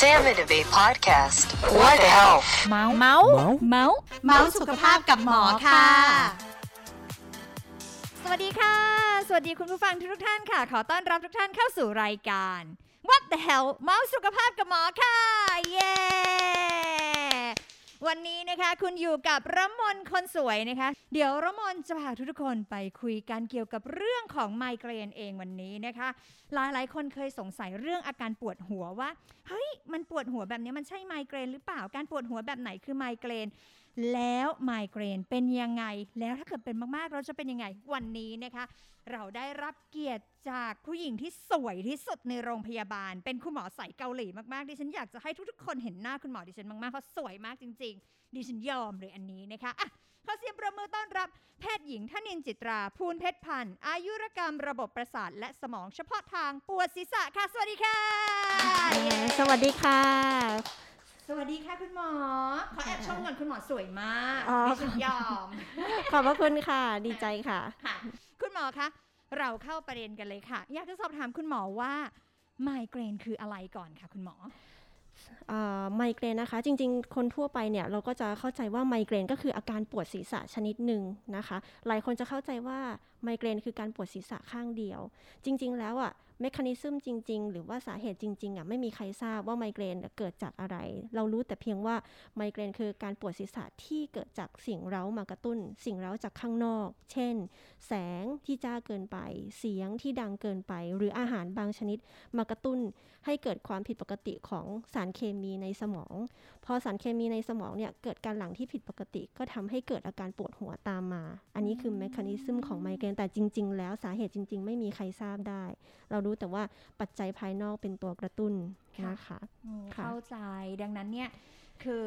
Sam and Abe podcast. What the health? เมาส์เมาส์เมาส์เมาส์สุขภาพกับหมอค่ะ สวัสดีค่ะ สวัสดีคุณผู้ฟังทุกท่านค่ะ ขอต้อนรับทุกท่านเข้าสู่รายการ What the hell เมาส์สุขภาพกับหมอค่ะ เย้ วันนี้นะคะคุณอยู่กับระมนคนสวยนะคะ เดี๋ยวระมนจะพาทุกคนไปคุยกันเกี่ยวกับเรื่องของไมเกรนเองวันนี้นะคะ หลายหลายคนเคยสงสัยเรื่องอาการปวดหัวว่าเฮ้ยมันปวดหัวแบบนี้มันใช่ไมเกรนหรือเปล่าการปวดหัวแบบไหนคือไมเกรน แล้วไมเกรนเป็นยังไง แล้วถ้าเกิดเป็นมากๆ เราจะเป็นยังไงวันนี้นะคะ เราได้รับเกียรติจากผู้หญิงที่สวยที่สุดในโรงพยาบาล เป็นคุณหมอใสเกาหลีมากๆดิฉันอยากจะให้ทุกๆ คนเห็นหน้าคุณหมอดิฉันมากๆเพราะสวยมากจริง ๆ ดิฉันยอมเลยอันนี้นะคะอะขอเสียงประมือต้อนรับแพทย์หญิงทนินจิตรา ภูลเพชรพันธ์อายุรกรรมระบบประสาทและสมองเฉพาะทางปวดศีรษะค่ะ สวัสดีค่ะ สวัสดีค่ะ สวัสดีค่ะคุณหมอ ขอแอบชมก่อนคุณหมอสวยมากอ๋อดิฉันยอม ขอบพระคุณค่ะ ดีใจค่ะค่ะ คุณหมอคะ เราเข้าประเด็นกันเลยค่ะ อยากจะสอบถามคุณหมอว่าไมเกรนคืออะไรก่อนค่ะ คุณหมอไมเกรนนะคะ จริง ๆ คนทั่วไปเนี่ยเราก็จะเข้าใจว่าไมเกรนก็คืออาการปวดศีรษะชนิดหนึ่งนะคะ หลายคนจะเข้าใจว่า ไมเกรนคือการปวดศีรษะข้างเดียว จริง ๆ แล้วอะเมคานิซึมจริง ๆ หรือว่าสาเหตุจริง ๆอะไม่มีใครทราบว่าไมเกรนเกิดจากอะไร เรารู้แต่เพียงว่าไมเกรนคือการปวดศีรษะที่เกิดจากสิ่งเร้ามากระตุ้น สิ่งเร้าจากข้างนอก เช่น แสงที่จ้าเกินไป เสียงที่ดังเกินไป หรืออาหารบางชนิดมากระตุ้น ให้เกิดความผิดปกติของสารเคมีในสมอง พอสารเคมีในสมองเนี่ยเกิดการหลั่งที่ผิดปกติ ก็ทำให้เกิดอาการปวดหัวตามมา อันนี้คือแมคานิซึมของไมเกรนแต่จริง ๆ แล้วสาเหตุจริง ๆ ไม่มีใครทราบได้ เรารู้แต่ว่าปัจจัยภายนอกเป็นตัวกระตุ้นค่ะนะคะอืมค่ะเข้าใจดังนั้นเนี่ยคือ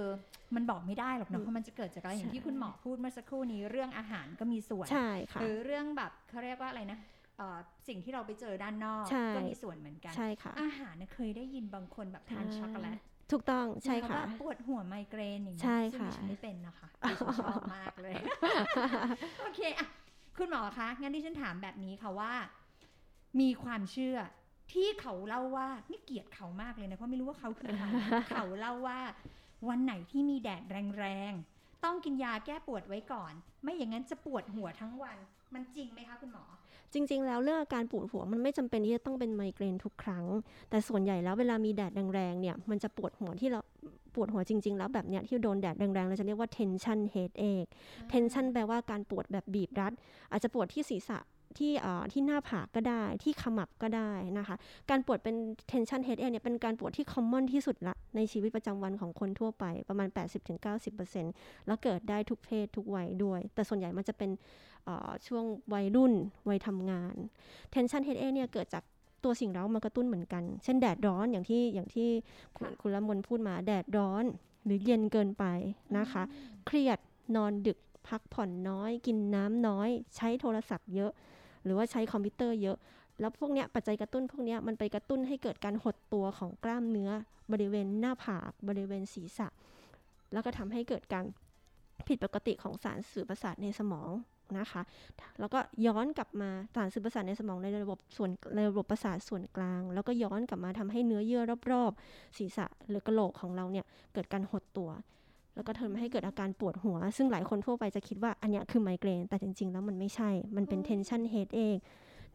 มันบอกไม่ได้หรอกเนาะว่ามันจะเกิดจากอะไรอย่างที่คุณหมอพูดเมื่อสักครู่นี้เรื่องอาหารก็มีส่วนใช่ค่ะหรือเรื่องแบบเขาเรียกว่าอะไรนะเอ่อสิ่งที่เราไปเจอด้านนอกใช่ก็มีส่วนเหมือนกันใช่ค่ะอาหารเนี่ยเคยได้ยินบางคนแบบทานอ่าช็อกโกแลตถูกต้องใช่แล้วค่ะแบบปวดหัวไมเกรนอย่างนี้ใช่ซึ่งค่ะดิฉันไม่เป็นนะคะดิฉันชอบมากเลย โอเคอะ คุณหมอคะ งั้นที่ฉันถามแบบนี้ค่ะว่า มีความเชื่อที่เขาเล่าว่านี่เกลียดเขามากเลยนะ เพราะไม่รู้ว่าเขาคือใครเขาเล่าว่า วันไหนที่มีแดดแรงๆ ต้องกินยาแก้ปวดไว้ก่อน ไม่อย่างนั้นจะปวดหัวทั้งวัน มันจริงไหมคะคุณหมอ จริง ๆ แล้วเรื่องอาการปวดหัวมันไม่จำเป็นที่จะต้องเป็นไมเกรนทุกครั้ง แต่ส่วนใหญ่แล้วเวลามีแดดแรงๆเนี่ยมันจะปวดหัวที่เราปวดหัวจริง ๆ แล้วแบบเนี้ยที่โดนแดดแรงๆเราจะเรียกว่า tension headache tension แปลว่าการปวดแบบบีบรัด อาจจะปวดที่ศีรษะที่เอ่อที่หน้าผากก็ได้ที่ขมับก็ได้นะคะ การปวดเป็น tension headache เนี่ยเป็นการปวดที่ common ที่สุดละในชีวิตประจำวันของคนทั่วไปประมาณ 80-90%แล้วเกิดได้ทุกเพศทุกวัยด้วย แต่ส่วนใหญ่มันจะเป็นเอ่อ ช่วงวัยรุ่นวัยทำงาน tension headache เนี่ยเกิดจากตัวสิ่งเร้ามากระตุ้นเหมือนกัน เช่นแดดร้อนอย่างที่อย่างที่คุณค่ะคุณละมนพูดมาแดดร้อน หรือเย็นเกินไปนะคะ เครียดนอนดึกพักผ่อนน้อย กินน้ำน้อย ใช้โทรศัพท์เยอะ หรือว่าใช้คอมพิวเตอร์เยอะ แล้วพวกเนี้ยปัจจัยกระตุ้นพวกเนี้ยมันไปกระตุ้นให้เกิดการหดตัวของกล้ามเนื้อบริเวณหน้าผากบริเวณศีรษะ แล้วก็ทำให้เกิดการผิดปกติของสารสื่อประสาทในสมอง นะคะ แล้วก็ย้อนกลับมาสารสื่อประสาทในสมองในระบบส่วนในระบบประสาทส่วนกลาง แล้วก็ย้อนกลับมาทำให้เนื้อเยื่อรอบๆ ศีรษะหรือกระโหลกของเราเนี่ยเกิดการหดตัว แล้วก็ทำให้เกิดอาการปวดหัว ซึ่งหลายคนทั่วไปจะคิดว่าอันเนี้ยคือไมเกรน แต่จริงๆ แล้วมันไม่ใช่ มันเป็น tension headache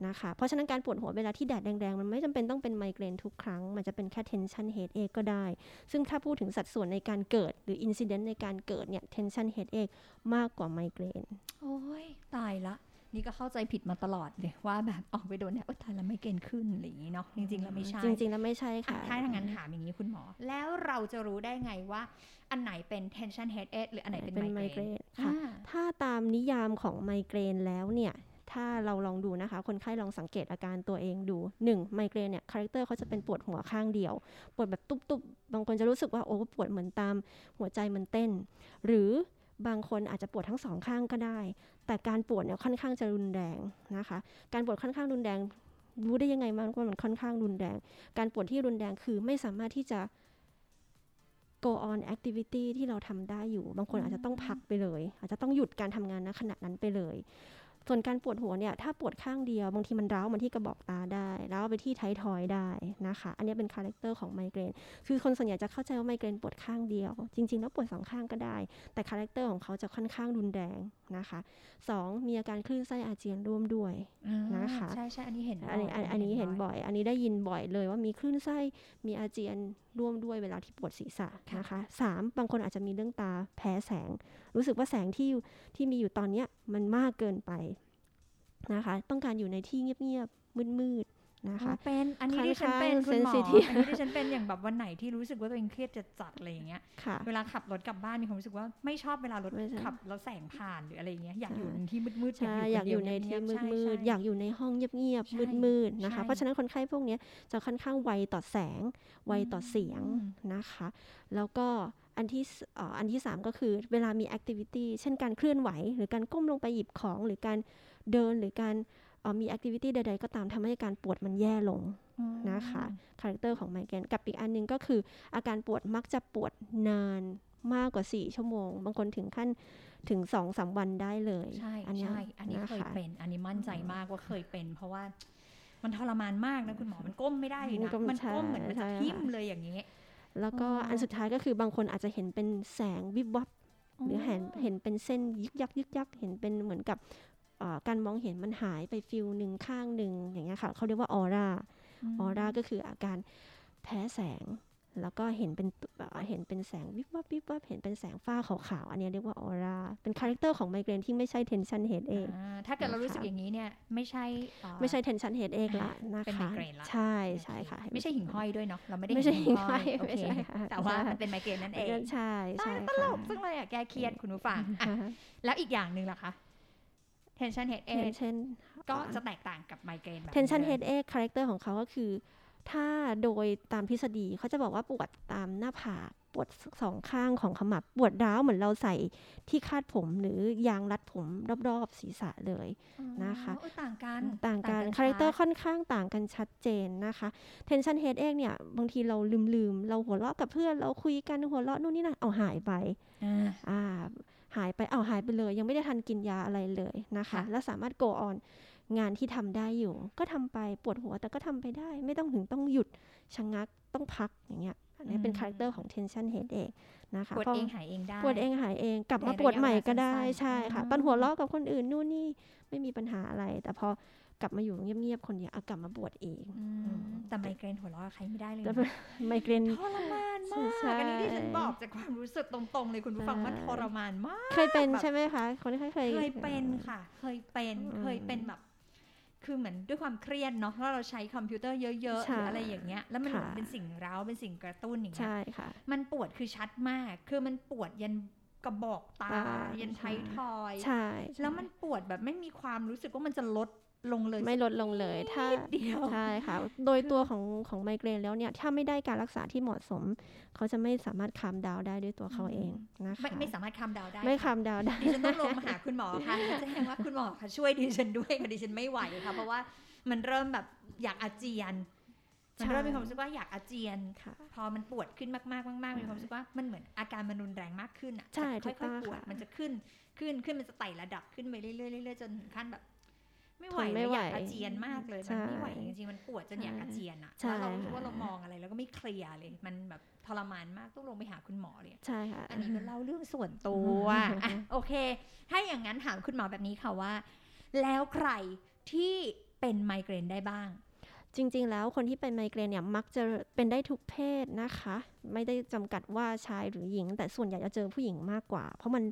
นะคะ เพราะฉะนั้นการปวดหัวเวลาที่แดดแรงๆ มันไม่จำเป็นต้องเป็นไมเกรนทุกครั้ง มันจะเป็นแค่ tension headache ก็ได้ ซึ่งถ้าพูดถึงสัดส่วนในการเกิด หรือ incident ในการเกิดเนี่ย tension headache มากกว่าไมเกรน โอ้ย ตายละ นี่ก็เข้าใจผิดมาตลอดเลยว่าแบบออกไปโดนแดดโอ๊ยตายแล้วไม่เกณฑ์ขึ้นอะไรอย่างนี้เนาะ จริงๆแล้วไม่ใช่ จริงๆแล้วไม่ใช่อะค่ะ ถ้าทางนั้นถามอย่างนี้คุณหมอ แล้วเราจะรู้ได้ไงว่าอันไหนเป็น tension headache หรืออันไหนเป็นเป็นไมไมเกเกรรนนค่ะอ่าถ้าตามนิยามของไมเกรนแล้วเนี่ย ถ้าเราลองดูนะคะ คนไข้ลองสังเกตอาการตัวเองดู 1. ไมเกรนเนี่ยคาแรคเตอร์เขาจะเป็นปวดหัวข้างเดียว ปวดแบบตุ๊บๆ บางคนจะรู้สึกว่าโอ้ปวดเหมือนตามหัวใจมันเต้น หรือบางคนอาจจะปวดทั้งสองข้างก็ได้ แต่การปวดเนี่ยค่อนข้างจะรุนแรงนะคะ การปวดค่อนข้างรุนแรง รู้ได้ยังไงมันว่ามันค่อนข้างรุนแรง การปวดที่รุนแรงคือไม่สามารถที่จะ go on activity ที่เราทำได้อยู่ บางคนอาจจะต้องพักไปเลย อาจจะต้องหยุดการทำงานณขณะนั้นไปเลย ส่วนการปวดหัวเนี่ยถ้าปวดข้างเดียว บางทีมันร้าวมาที่กระบอกตาได้ร้าวไปที่ท้ายทอยได้นะคะ อันนี้เป็น character ของไมเกรน คือคนส่วนใหญ่จะเข้าใจว่าไมเกรนปวดข้างเดียว จริง ๆ แล้วปวดสองข้างก็ได้ แต่ character ของเขาจะค่อนข้างรุนแรงนะคะสองมีอาการคลื่นไส้อาเจียนร่วมด้วยอ่านะคะใช่ใช่อันนี้เห็นอันนี้อันอันนี้เห็นบ่อย อันนี้ได้ยินบ่อยเลยว่ามีคลื่นไส้มีอาเจียนร่วมด้วยเวลาที่ปวดศีรษะนะคะสามบางคนอาจจะมีเรื่องตาแพ้แสงรู้สึกว่าแสงที่ที่มีอยู่ตอนเนี้ยมันมากเกินไปนะคะ ต้องการอยู่ในที่เงียบๆมืดๆ นะคะอ๋อเป็นอันนี้ที่ฉันเป็นค่อนข้างคุณหมอ sensitive อันนี้ที่ฉันเป็นอย่างแบบวันไหนที่รู้สึกว่าตัวเองเครียดจะจัดๆอะไรอย่างเงี้ยค่ะเวลาขับรถกลับบ้านมีความรู้สึกว่าไม่ชอบเวลารถไม่ใช่ขับแล้วแสงผ่านหรืออะไรอย่างเงี้ยอยากใช่อยู่ในที่มืดๆใช่อยากอยู่ในที่มืดๆอยากอยู่ในห้องเงียบใช่ๆมืดๆนะคะใช่เพราะฉะนั้นคนไข้พวกเนี้ยจะค่อนข้างไวต่อแสงไวต่อเสียงอืมนะคะ แล้วก็อันที่สเอ่ออันที่ 3 ก็คือเวลามี activity เช่นการเคลื่อนไหว หรือการก้มลงไปหยิบของหรือการเดินหรือการเอ่อ มี activity ใด ๆ ก็ตามทำให้อาการปวดมันแย่ลงอืมนะคะ character ของไมเกรนกับอีกอันหนึงก็คือ อาการปวดมักจะปวดนานมากกว่า 4 ชั่วโมง บางคนถึงขั้นถึง2-3วันได้เลย ใช่อันเนี้ยใช่อันนี้เคยนะคะเป็น อันนี้มั่นใจมากว่าเคยเป็น เพราะว่ามันทรมานมากนะคุณหมอมันก้มไม่ได้เลยมันนะก้มมันก้มใช่เหมือนมันใช่จะค่ะทิ่มเลยอย่างนี้ แล้วก็อ๋ออัอันสุดท้ายก็คือบางคนอาจจะเห็นเป็นแสงวิบวับหรือเห็นเห็นเป็นเส้นยึกยักยึกยักเห็นเป็นเหมือนกับเอ่อ การมองเห็นมันหายไป field หนึ่งข้างหนึ่งอย่างเงี้ยค่ะเขาเรียกว่า aura aura ก็คืออาการแพ้แสง แล้วก็เห็นเป็นเอ่อเห็นเป็นแสงวิบวับวิบวับเห็นเป็นแสงฝ้าขาวๆอันเนี้ยเรียกว่าออร่าเป็น character ของไมเกรนที่ไม่ใช่ tension headache อ่าถ้าเกิดเรานะคะรู้สึกอย่างนี้เนี่ยไม่ใช่เอ่อไม่ใช่ tension headache ละนะเป็นไมคะเกรนละใช่ใช่ค่ะ ไม่ใช่หิ่งห้อยด้วยเนาะเราไม่ได้ไม่ใช่เนหิ่งห้อยโอไม่เคใช่ค่ะแต่ว่าใช่มันเป็นไมเกรนนั่นเองใช่ใช่ตลค่ะกจังเลยอะแก้เครียดคุณผู้ฟังอะแล้วอีกอย่างหนึ่งล่ะคะ tension headache tension ก็จะแตกต่างกับไมเกรนแบบ tension นี้เลย headache คาแรคเตอร์ของเขาก็คือ ถ้าโดยตามทฤษฎีเขาจะบอกว่าปวดตามหน้าผากปวดสองข้างของขมับปวดร้าวเหมือนเราใส่ที่คาดผมหรือยางรัดผมรอบๆศีรษะเลยนะคะอ๋อเออต่างกันต่างกันชัด character ค่อนข้างต่างกันชัดเจนนะคะ tension headache เนี่ย บางทีเราลืมๆ เราหัวเราะกับเพื่อน เราคุยกันหัวเราะนู่นนี่นั่นเอาหายไปอ่าอ่า หายไปเอาหายไปเลย ยังไม่ได้ทันกินยาอะไรเลยนะคะค่ะแล้วสามารถ go on งานที่ทำได้อยู่ ก็ทำไปปวดหัวแต่ก็ทำไปได้ ไม่ต้องถึงต้องหยุดชะงักต้องพักอย่างเงี้ยอันนี้เป็น character ของ tension headache นะคะปวดพอเองหายเองได้ปวดเองหายเอง กลับมาในปวดใหม่ก็ได้ระยะเวลาสั้นๆใช่ค่ะอ๋อตอนหัวเราะกับคนอื่นนู่นนี่ไม่มีปัญหาอะไร แต่พอกลับมาอยู่เงียบๆคนเดียวเอากลับมาปวดเองอืมแต่ไมเกรนหัวเราะกับใครไม่ได้เลยแล้วนะไมเกรนทรมานมากใช่อันนี้ที่ฉันบอกจากความรู้สึกตรงๆเลยคุณผู้ฟังใช่ว่าทรมานมาก เคยเป็นแบบใช่ไหมคะคนที่เคยเคยเป็นค่ะ เคยเป็นอืมเคยเป็นแบบ คือเหมือนด้วยความเครียดเนาะแล้วเราใช้คอมพิวเตอร์เยอะๆหใช่รืออะไรอย่างเงี้ย แล้วมันเหมือนค่ะเป็นสิ่งเร้าเป็นสิ่งกระตุ้นอย่างเงี้ยใช่ค่ะมันปวดคือชัดมาก คือมันปวดยันกระบอกตาตายันไทยทอยใช่แล้วมันปวดแบบไม่มีความรู้สึกว่ามันจะลด ลงเลยไม่ลดลงเลย ถ้านิดเดียวใช่ค่ะ โดยตัวของของไมเกรนแล้วเนี่ยถ้าไม่ได้การรักษาที่เหมาะสม เขาจะไม่สามารถคามดาวได้ด้วยตัวเขาเองนะคะไม่ไม่สามารถคำดาวได้ ไม่ค่ะคามดาวได้ดิฉันต้องลงมาหาคุณหมอค่ะแจ้งว่าคุณหมอค่ะช่วยดิฉันด้วยค่ะดิฉันไม่ไหวค่ะเพราะว่ามันเริ่มแบบอยากอาเจียนมันเริ่มมีความรู้สึกว่าอยากอาเจียนค่ะพอมันปวดขึ้นมากๆมากๆมีความรู้สึกว่ามันเหมือนอาการมันรุนแรงมากขึ้นอะใช่จากค่อยถูกต้องๆปวดค่ะมันจะขึ้นขึ้นขึ้นมันจะไต่ระดับขึ้นไปเรื่อยๆเรื่อยๆจนถึงขั้นแบบ ไม่ไหวทนไม่เลยไหวอยากอาเจียนมากเลยใช่มันไม่ไหวจริงๆมันปวดจนอยากอาเจียนอะใช่แล้วเรารู้สึกว่าค่ะเรามองอะไรแล้วก็ไม่เคลียร์เลยมันแบบทรมานมากต้องลงไปหาคุณหมอเลยใช่ค่ะอันนี้ก็เล่าเรื่องส่วนตัวอะโอเค ถ้าอย่างนั้นถามคุณหมอแบบนี้ค่ะว่า แล้วใครที่เป็นไมเกรนได้บ้าง จริง ๆ แล้วคนที่เป็นไมเกรนเนี่ยมักจะเป็นได้ทุกเพศนะคะ ไม่ได้จำกัดว่าชายหรือหญิง แต่ส่วนใหญ่จะเจอผู้หญิงมากกว่า เพราะมัน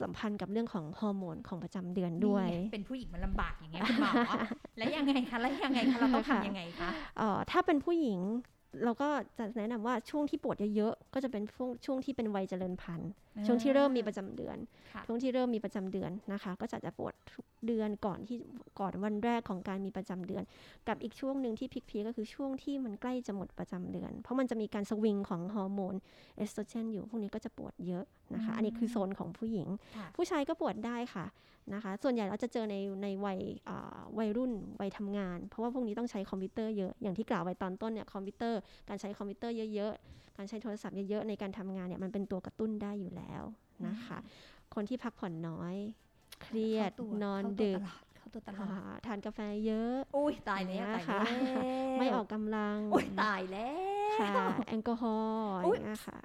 สัมพันธ์กับเรื่องของฮอร์โมนของประจำเดือนด้วยนี่ไงเป็นผู้หญิงมันลำบากอย่างเงี้ยคุณหมอแล้วยังไงคะแล้วยังไงคะเราต้องค่ะทำยังไงคะเอ่อถ้าเป็นผู้หญิงเราก็จะแนะนำว่าช่วงที่ปวดเยอะๆก็จะเป็นช่วงช่วงที่เป็นวัยเจริญพันธุ์ ช่วงที่เริ่มมีประจำเดือนค่ะช่วงที่เริ่มมีประจำเดือนนะคะ ก็จะจะปวดทุกเดือนก่อนที่ก่อนวันแรกของการมีประจำเดือน กับอีกช่วงหนึ่งที่ peak ๆก็คือช่วงที่มันใกล้จะหมดประจำเดือน เพราะมันจะมีการสวิงของฮอร์โมนเอสโตรเจนอยู่พวกนี้ก็จะปวดเยอะนะคะ อันนี้คือโซนของผู้หญิงค่ะผู้ชายก็ปวดได้ค่ะนะคะ ส่วนใหญ่เราจะเจอในในวัยอ่าวัยรุ่นวัยทำงาน เพราะว่าพวกนี้ต้องใช้คอมพิวเตอร์เยอะอย่างที่กล่าวไว้ตอนต้นเนี่ยคอมพิวเตอร์การใช้คอมพิวเตอร์เยอะๆการใช้โทรศัพท์เยอะๆในการทำงานเนี่ยมันเป็นตัวกระตุ้นได้อยู่แล้วนะคะคนที่พักผ่อนน้อย เครียดเข้าตัวนอนเข้าตัวดึกตลอดเข้าตัวตลอดอ่าทานกาแฟเยอะ อุ้ยตายแล้วนะตายคะแล้วไม่ออกกำลัง อุ้ยตายแล้ว ค่ะแอลกอฮอล์อุ๊อยย่างเงี้ยค่ะ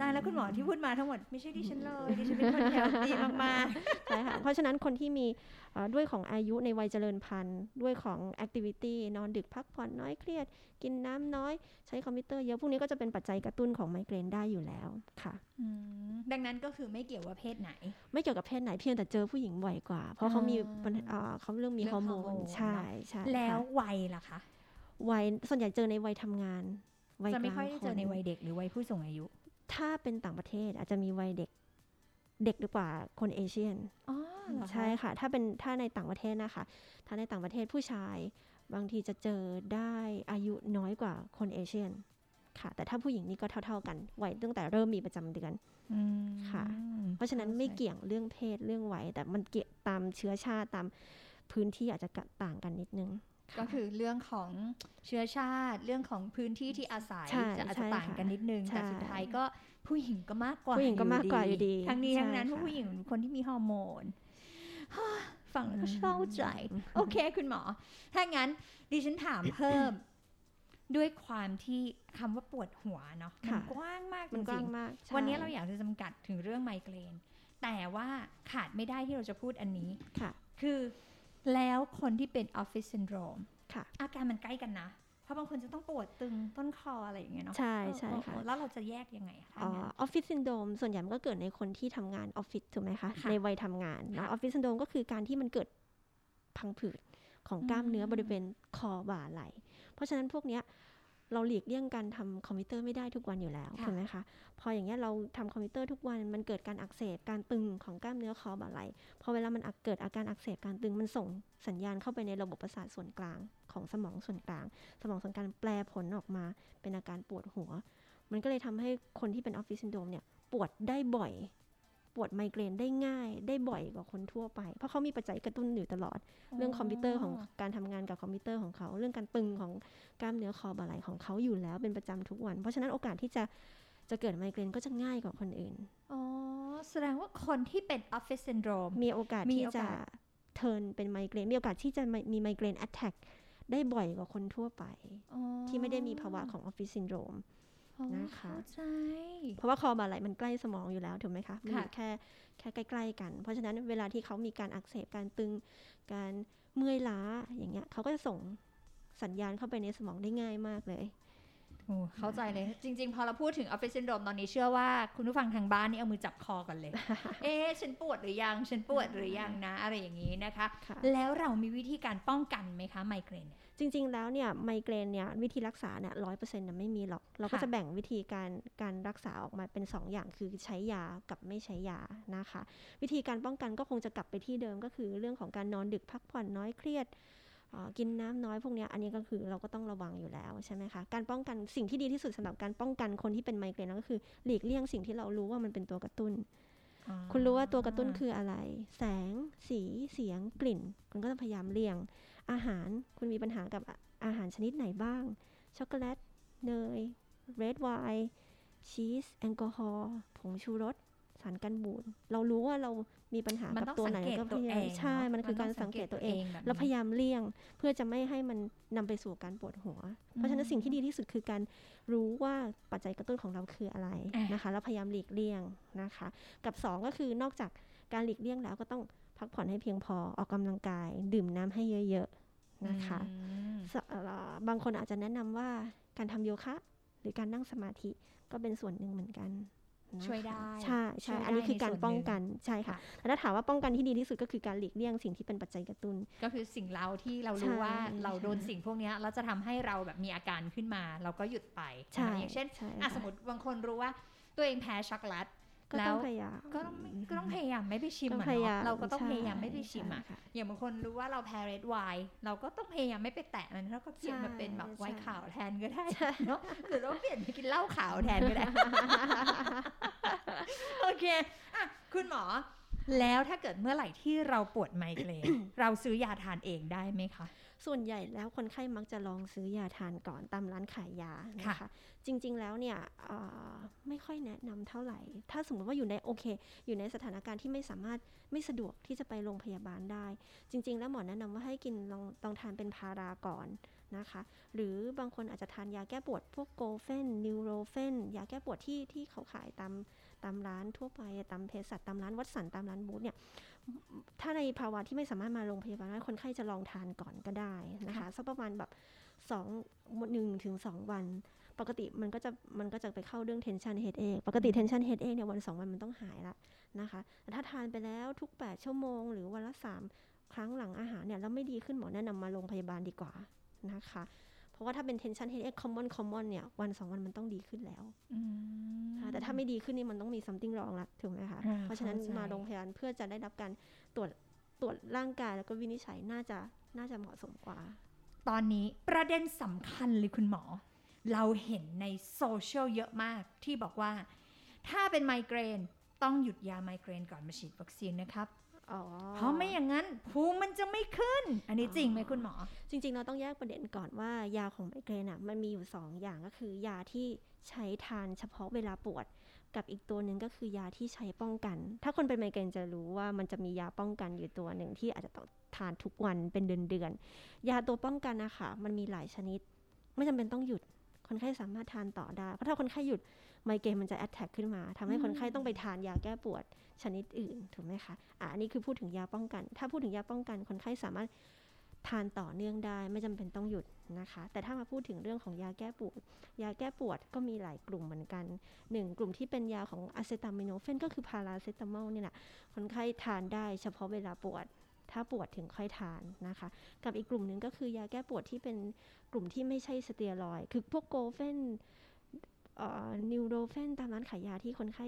ตายแล้วคุณหมอที่พูดมาทั้งหมดไม่ใช่ดิฉันเลยดิฉันเป็นคน healthy มากใช่ค่ะเพราะฉะนั้นคนที่มีเอ่อด้วยของอายุในวัยเจริญพันธุ์ ด้วยของ activity นอนดึกพักผ่อนน้อยเครียด กินน้ำน้อยใช้คอมพิวเตอร์เยอะพวกนี้ก็จะเป็นปัจจัยกระตุ้นของไมเกรนได้อยู่แล้วค่ะๆอืมดังนั้นก็คือไม่เกี่ยวว่าเพศไหน ไม่เกี่ยวกับเพศไหนเพียงแต่เจอผู้หญิงบ่อยกว่า เพราะเขามีอ่าปัญเอ่อเขาเรื่องมีเรื่องฮอร์โมฮอร์โมนนใช่ใช่แล้วค่ะวัยล่ะคะวัยส่วนใหญ่เจอในวัยทำงาน วัยจะไม่กค่ลาอยงได้คเจอนในวัยเด็กหรือวัยผู้สูงอายุ ถ้าเป็นต่างประเทศอาจจะมีวัยเด็กเด็กดีกว่าคนเอเชียนอ๋อเหรอคะใช่ค่ะ ถ้าเป็นถ้าในต่างประเทศนะคะ ถ้าในต่างประเทศผู้ชาย บางทีจะเจอได้อายุน้อยกว่าคนเอเชียนค่ะ แต่ถ้าผู้หญิงนี่ก็เท่า ๆกันวัยตั้งแต่เริ่มมีประจำเดือนอืมค่ะ เพราะฉะนั้นไม่เกี่ยงเรื่องเพศเรื่องวัยแต่มันเกี่ยตามเชื้อชาติตามพื้นที่อาจจะต่างกันนิดนึงะ ก็คือเรื่องของเชื้อชาติ เรื่องของพื้นที่ที่อาศัยใช่จะอาจใช่จะต่างค่ะกันนิดนึงใช่แต่สุดท้ายก็ผู้หญิงก็มากกว่าผู้หญิงก็มากกว่าอยู่ดี ทั้งนี้ทั้งนั้นใช่เพราะค่ะผู้หญิงเป็นคนที่มีฮอร์โมนฮ่าฟังแล้วก็เข้าใจ โอเคคุณหมอ ถ้างั้นดิฉันถามเพิ่ม ด้วยความที่คำว่าปวดหัวเนาะมันค่ะกว้างมากจริงๆ มันกริว้างมากๆใช่วันนี้เราอยากจะจำกัดถึงเรื่องไมเกรน แต่ว่าขาดไม่ได้ที่เราจะพูดอันนี้ค่ะ คือ แล้วคนที่เป็นออฟฟิศซินโดรมค่ะ อาการมันใกล้กันนะ เพราะบางคนจะต้องปวดตึงต้นคออะไรอย่างเงี้ยเนาะ ใช่เออใช่เออค่ะเออแล้วเราจะแยกยังไงอะอถ้างั้นออฟฟิศซินโดรมส่วนใหญ่มันก็เกิดในคนที่ทำงานออฟฟิศถูกไหมคะค่ะในวัยทำงานเนาะอค่ะอฟฟิศซินโดรมก็คือการที่มันเกิดพังผืดของกล้ามเนื้ออืมบริเวณคอบ่าไหล่ เพราะฉะนั้นพวกเนี้ย เราหลีกเลี่ยงการทำคอมพิวเตอร์ไม่ได้ทุกวันอยู่แล้วถูกไหมคะพออย่างเงี้ยเราทำคอมพิวเตอร์ทุกวันมันเกิดการอักเสบการตึงของกล้ามเนื้อคอบ่าไหล่พอเวลามันอักเกิดอาการอักเสบการตึงมันส่งสัญญาณเข้าไปในระบบประสาทส่วนกลางของสมองส่วนกลาง สมองส่วนกลางแปลผลออกมา เป็นอาการปวดหัว มันก็เลยทำให้คนที่เป็นออฟฟิศซินโดรมเนี่ยปวดได้บ่อย ปวดไมเกรนได้ง่าย ได้บ่อยกว่าคนทั่วไป เพราะเขามีปัจจัยกระตุ้นอยู่ตลอด เรื่องคอมพิวเตอร์ของการทำงานกับคอมพิวเตอร์ของเขา เรื่องการตึงของกล้ามเนื้อคอบ่าไหล่ของเขาอยู่แล้วเป็นประจำทุกวัน เพราะฉะนั้นโอกาสที่จะจะเกิดไมเกรนก็จะง่ายกว่าคนอื่น อ๋อ แสดงว่าคนที่เป็นออฟฟิศซินโดรมมีโอกาสมีที่โอจะกาส turn เป็นไมเกรน มีโอกาสที่จะมีไมเกรนแอ t แทกได้บ่อยกว่าคนทั่วไป ที่ไม่ได้มีภาวะของออฟฟิศซินโดรมอ๋อ นะคะเข้าใจเพราะว่าคอบ่าไหล่มันใกล้สมองอยู่แล้วถูกไหมคะมันอยู่ค่ะแค่แค่ใกล้ๆกัน เพราะฉะนั้นเวลาที่เขามีการอักเสบการตึงการเมื่อยล้าอย่างเงี้ยเขาก็จะส่งสัญญาณเข้าไปในสมองได้ง่ายมากเลยโอ้เข้าใจเลย จริง ๆ พอเราพูดถึงออฟฟิศซินโดรมตอนนี้เชื่อว่าคุณผู้ฟังทางบ้านนี่เอามือจับคอกันเลย เอ๊ะฉันปวดหรือยัง ฉันปวดหรือยังนะ อะไรอย่างนี้นะคะค่ะแล้วเรามีวิธีการป้องกันไหมคะไมเกรนเนี่ย จริง ๆ แล้วเนี่ยไมเกรนเนี่ยวิธีรักษาเนี่ยร้อยเปอร์เซ็นต์ไม่มีหรอก เราก็ค่ะจะแบ่งวิธีการการรักษาออกมาเป็น 2 อย่างคือใช้ยากับไม่ใช้ยานะคะ วิธีการป้องกันก็คงจะกลับไปที่เดิมก็คือเรื่องของการนอนดึกพักผ่อนน้อยเครียดเอ่อกินน้ำน้อยพวกเนี้ยอันนี้ก็คือเราก็ต้องระวังอยู่แล้วใช่ไหมคะการป้องกันสิ่งที่ดีที่สุดสำหรับการป้องกันคนที่เป็นไมเกรนก็คือ หลีกเลี่ยงสิ่งที่เรารู้ว่ามันเป็นตัวกระตุ้น คุณรู้ว่าตัวกระตุ้นคืออะไร แสง สีเสียงกลิ่น คุณก็ต้องพยายามเลี่ยง อาหารคุณมีปัญหากับอาอาหารชนิดไหนบ้าง ช็อกโกแลต เนย เรดไวน์ชีส แอลกอฮอล์ผงชูรส สารกันบูด เรารู้ว่าเรามีปัญหามันกับต้องตัวสัไหนงเกตก็พตัวยายาเอมงใช่เะมันคือการสังเกตตัวเองแบบนี้เราพยายามเลี่ยง เพื่อจะไม่ให้มันนำไปสู่การปวดหัว เพราะฉะนั้นสิ่งที่ดีที่สุดคือการรู้ว่าปัจจัยกระตุ้นของเราคืออะไรอะนะคะ แล้วพยายามหลีกเลี่ยงนะคะ กับ 2 ก็คือนอกจากการหลีกเลี่ยงแล้วก็ต้องพักผ่อนให้เพียงพอออกกำลังกาย ดื่มน้ำให้เยอะๆ นะคะอืมสเอ่อบางคนอาจจะแนะนำว่าการทำโยคะ หรือการนั่งสมาธิก็เป็นส่วนหนึ่งเหมือนกันนะคะช่วยได้ใช่ช่ใช่วยได้อันนี้คือการในส่วนหนึ่งป้องกันใช่ค่ะค่ะแต่ถ้าถามว่าป้องกันที่ดีที่สุดก็คือการหลีกเลี่ยงสิ่งที่เป็นปัจจัยกระตุ้น ก็คือสิ่งเราที่เรารู้ใช่ว่าเราโดนใช่สิ่งพวกเนี้ยแล้วจะทำให้เราแบบมีอาการขึ้นมา เราก็หยุดไปใช่นะคะอย่างเช่นใช่อะค่ะสมมติบางคนรู้ว่าตัวเองแพ้ช็อกโกแลต ก็แล้ต้วองพยายามก็ต้องไม่ก็ต้องพยายามไม่ไปชิมต้องอะพยายาเนาะมเราก็ต้องใช่พยายามไม่ไปชิมอะใช่ค่ะอย่างบางคนรู้ว่าเราแพ้เรดไวน์เราก็ต้องพยายามไม่ไปแตะมันแล้วก็เปลี่ยนมาเป็นแบบใช่ไวน์ใช่ขาวแทนก็ได้เนาะหรือเราเปลี่ยนไปกินเหล้าขาวแทนก็ได้โอเคอะคุณหมอแล้วถ้าเกิดเมื่อไหร่ที่เราปวดไมเกรนเราซื้อยาทานเองได้ไหมคะ ส่วนใหญ่แล้วคนไข้มักจะลองซื้อยาทานก่อนตามร้านขายยานะคะค่ะจริง ๆ แล้วเนี่ยเอ่อไม่ค่อยแนะนำเท่าไหร่ ถ้าสมมติว่าอยู่ในโอเค อยู่ในสถานการณ์ที่ไม่สามารถไม่สะดวกที่จะไปโรงพยาบาลได้ จริง ๆ แล้วหมอแนะนำว่าให้กินลองลองทานเป็นพาราก่อนนะคะ หรือบางคนอาจจะทานยาแก้ปวดพวกโกเฟนนิวโรเฟนยาแก้ปวดที่ที่เขาขายตามตามร้านทั่วไปตามเภสัชตามร้านวัดสันตามร้านบูธเนี่ย ถ้าในภาวะที่ไม่สามารถมาโรงพยาบาลได้คนไข้จะลองทานก่อนก็ได้นะคะสักประมาณแบบสองหนึ่งถึงสองวัน ปกติมันก็จะมันก็จะไปเข้าเรื่อง tension headache ปกติ tension headache เนี่ยวันสองวันมันต้องหายละนะคะแต่ถ้าทานไปแล้วทุก 8 ชั่วโมง หรือวันละ 3 ครั้งหลังอาหารเนี่ยแล้วไม่ดีขึ้นหมอแนะนำมาโรงพยาบาลดีกว่านะคะเพ ราะว่าถ้าเป็น tension headache common common เนี่ยวันสองวันมันต้องดีขึ้นแล้วอืมค่ะแต่ถ้าไม่ดีขึ้นนี่มันต้องมี something wrong ละถูกไหมคะอ่าเพราะฉะนั้นเข้าใจมาโรงพยาบาลเพื่อจะได้รับการตรวจตรวจร่างกายแล้วก็วินิจฉัยน่าจะน่าจะเหมาะสมกว่า ตอนนี้ประเด็นสำคัญเลยคุณหมอ เราเห็นในโซเชียลเยอะมากที่บอกว่า ถ้าเป็นไมเกรนต้องหยุดยาไมเกรนก่อนมาฉีดวัคซีนนะครับอ๋อ เพราะไม่อย่างนั้นภูมิมันจะไม่ขึ้น อันนี้จริงไหมคุณหมอ จริง ๆ เราต้องแยกประเด็นก่อนว่ายาของไมเกรนอะมันมีอยู่ 2 อย่างก็คือยาที่ใช้ทานเฉพาะเวลาปวด กับอีกตัวหนึ่งก็คือยาที่ใช้ป้องกัน ถ้าคนเป็นไมเกรนจะรู้ว่ามันจะมียาป้องกันอยู่ตัวหนึ่งที่อาจจะต้องทานทุกวันเป็นเดือนๆยาตัวป้องกันนะคะมันมีหลายชนิด ไม่จำเป็นต้องหยุดคนไข้สามารถทานต่อได้ เพราะถ้าคนไข้หยุด ไมเกรนมันจะแอดแทกขึ้นมาทำให้คนไข้ต้องไปทานยาแก้ปวดชนิดอื่นถูกไหมคะอะอันนี้คือพูดถึงยาป้องกัน ถ้าพูดถึงยาป้องกันคนไข้สามารถทานต่อเนื่องได้ไม่จำเป็นต้องหยุดนะคะ แต่ถ้ามาพูดถึงเรื่องของยาแก้ปวด ยาแก้ปวดก็มีหลายกลุ่มเหมือนกันหนึ่งกลุ่มที่เป็นยาของอะเซตามิโนเฟนก็คือพาราเซตามอลเนี่ยแหละคนไข้ทานได้เฉพาะเวลาปวด ถ้าปวดถึงค่อยทานนะคะ กับอีกกลุ่มหนึ่งก็คือยาแก้ปวดที่เป็นกลุ่มที่ไม่ใช่สเตียรอยด์คือพวก Gofen Nurofen ตามร้านขายยาที่คนไข้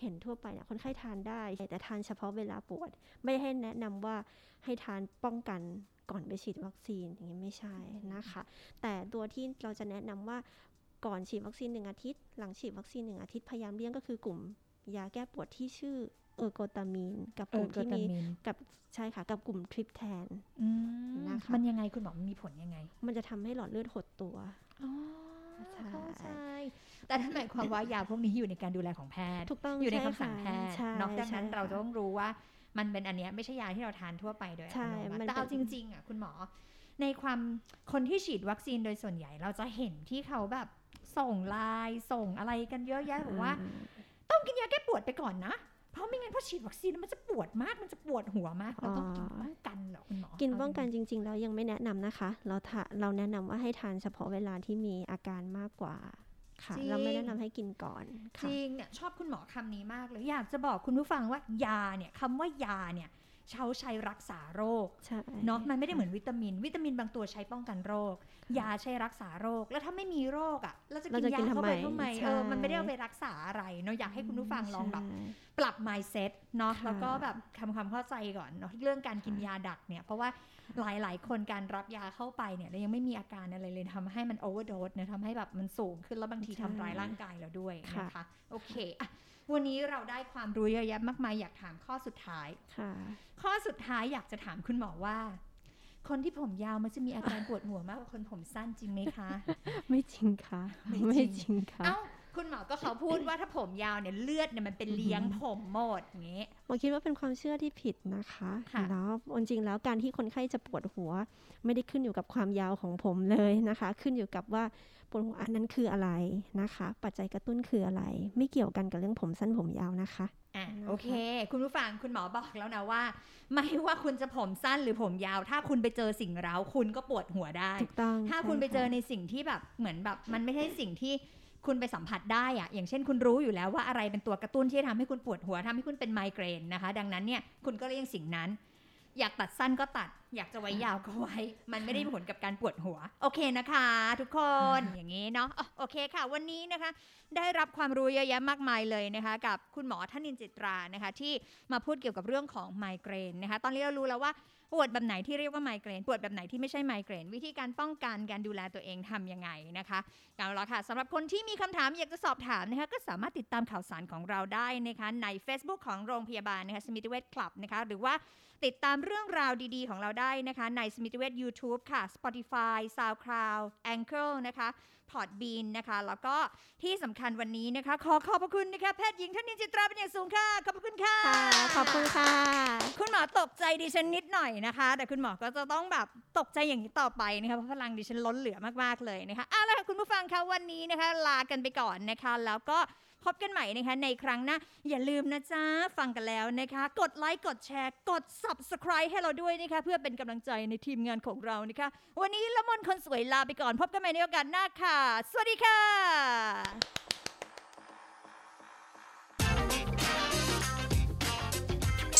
เห็นทั่วไปเนี่ยคนไข้ทานได้ แต่ทานเฉพาะเวลาปวด ไม่ให้แนะนำว่าให้ทานป้องกันก่อนไปฉีดวัคซีนอย่างนี้ไม่ใช่นะคะ แต่ตัวที่เราจะแนะนำว่าก่อนฉีดวัคซีนหนึ่งอาทิตย์ หลังฉีดวัคซีนหนึ่งอาทิตย์พยายามเลี่ยงก็คือกลุ่มยาแก้ปวดที่ชื่อเออร์โกตามีน กับเอกลุ่อมเกอที่ร์ตามีมินกับใช่ค่ะ กับกลุ่มทริปแทนอืมนะคะมันยังไงคุณหมอมันมีผลยังไง มันจะทำให้หลอดเลือดหดตัวอ๋อใช่ เข้าใจแต่นั่นหมายความว่ายาพวกนี้อยู่ในการดูแลของแพทย์ถูกต้องอยู่ในช่คำสั่งแพทย์ใช่เนอกจากนั้นใช่เราจะค่ะต้องรู้ว่ามันเป็นอันเนี้ยไม่ใช่ยาที่เราทานทั่วไปโดยอัใช่ตโนมัมันติแต่เอาเป็จนริงๆอะคุณหมอ ในความคนที่ฉีดวัคซีนโดยส่วนใหญ่เราจะเห็นที่เขาแบบส่งไลน์ส่งอะไรกันเยอะแยะบอกว่าอืมต้องกินยาแก้ปวดไปก่อนนะเพ ราะไม่งั้นพอฉีดวัคซีนแล้วมันจะปวดมากมันจะปวดหัวมากเราต้องกินป้องกันเหรอคุณหมอกินเอาป้องกันจริจริงๆแล้วยังไม่แนะนำนะคะ เราทะเราแนะนำว่าให้ทานเฉพาะเวลาที่มีอาการมากกว่าค่ะเราไม่แนะนำให้กินก่อนจค่ะริงเนี่ยชอบคุณหมอคำนี้มากเลยอยากจะบอกคุณผู้ฟังว่ายาเนี่ยคำว่ายาเนี่ย เขาใช้รักษาโรคใช่เนาะมันไม่ได้เหมือนวิตามิน วิตามินบางตัวใช้ป้องกันโรค ยาใช้รักษาโรค แล้วถ้าไม่มีโรคอะ่ะเราจะกินยาเข้าไปทำไมเออมันไม่ได้เอาไปรักษาอะไรเนาะอยากให้คุณผู้ฟังลองแบบใช่ปรับ mindset เนาะค่ะแล้วก็แบบทำความเข้าใจก่อนเนาะเรื่องการกินค่ะยาดักเนี่ย เพราะว่าหลาย ๆ คนการรับยาเข้าไปเนี่ยแล้วยังไม่มีอาการอะไรเลยทำให้มัน overdose เนี่ยทำให้แบบมันสูงขึ้นแล้วบางทีทำร้ายร่างกายเราด้วยนะคะโอเคอะ วันนี้เราได้ความรู้เยอะแยะมากมายอยากถามข้อสุดท้ายค่ะ ข้อสุดท้ายอยากจะถามคุณหมอว่า คนที่ผมยาวมันจะมีอาการปวดหัวมากกว่าคนผมสั้นจริงไหมคะ ไม่จริงค่ะ ไม่จริงไม่จริงค่ะเอ้าคุณหมอก็เขาพูดว่าถ้าผมยาวเนี่ยเลือดเนี่ยมันเป็นเลี้ยงผมหมดอย่างงี้หมอคิดว่าเป็นความเชื่อที่ผิดนะคะค่ะแล้วจริงๆแล้วการที่คนไข้จะปวดหัว ไม่ได้ขึ้นอยู่กับความยาวของผมเลยนะคะ ขึ้นอยู่กับว่า ปวดหัวอันนั้นคืออะไรนะคะ ปัจจัยกระตุ้นคืออะไร ไม่เกี่ยวกันกับเรื่องผมสั้นผมยาวนะคะอะนะคะโอเค คุณผู้ฟังคุณหมอบอกแล้วนะว่า ไม่ว่าคุณจะผมสั้นหรือผมยาว ถ้าคุณไปเจอสิ่งเร้าคุณก็ปวดหัวได้ถูกต้องถ้าใช่คุณไปเจอค่ะในสิ่งที่แบบเหมือนแบบ มันไม่ใช่สิ่งที่คุณไปสัมผัสได้อะอย่างเช่น คุณรู้อยู่แล้วว่าอะไรเป็นตัวกระตุ้นที่จะทำให้คุณปวดหัวทำให้คุณเป็นไมเกรนนะคะ ดังนั้นเนี่ยคุณก็เลี่ยงสิ่งนั้น อยากตัดสั้นก็ตัด อยากจะไว้ยาวก็ไว้ มันไม่ได้มีผลกับการปวดหัว โอเคนะคะ ทุกคนอย่างนี้เนาะอะโอเคค่ะ วันนี้นะคะ ได้รับความรู้เยอะแยะมากมายเลยนะคะ กับคุณหมอท่านินจิตรานะคะ ที่มาพูดเกี่ยวกับเรื่องของไมเกรนนะคะ ตอนนี้เรารู้แล้วว่า ปวดแบบไหนที่เรียกว่าไมเกรนปวดแบบไหนที่ไม่ใช่ไมเกรนวิธีการป้องกันการดูแลตัวเองทำยังไงนะคะเอาละค่ะสำหรับคนที่มีคำถามอยากจะสอบถามนะคะก็สามารถติดตามข่าวสารของเราได้นะคะใน Facebook ของโรงพยาบาลนะคะสมิติเวชคลับนะคะหรือว่าติดตามเรื่องราวดีๆ ของเราได้นะคะในสมิติเวช YouTube ค่ะ Spotify SoundCloud Anchor นะคะ Podbean นะคะ แล้วก็ที่สำคัญวันนี้นะคะ ขอขอบพระคุณนะคะแพทย์หญิงท่านนินจิตราเป็นอย่างสูงค่ะ ขอบพระคุณค่ะ ขอบคุณค่ะ คุณหมอตกใจดิฉันนิดหน่อยนะคะ แต่คุณหมอก็จะต้องแบบตกใจอย่างนี้ต่อไปนะคะเพราะพลังดิฉันล้นเหลือมากๆเลยนะคะเอาละค่ะคุณผู้ฟังคะวันนี้นะคะ ลากันไปก่อนนะคะ แล้วก็พบกันใหม่นะคะในครั้งหน้าอย่าลืมนะจ๊ะ ฟังกันแล้วนะคะ กดไลค์กดแชร์ กด subscribe ให้เราด้วยนะคะ เพื่อเป็นกำลังใจในทีมงานของเรานะคะ วันนี้ละมนคนสวยลาไปก่อน พบกันใหม่ในโอกาสหน้าค่ะ สวัสดีค่ะ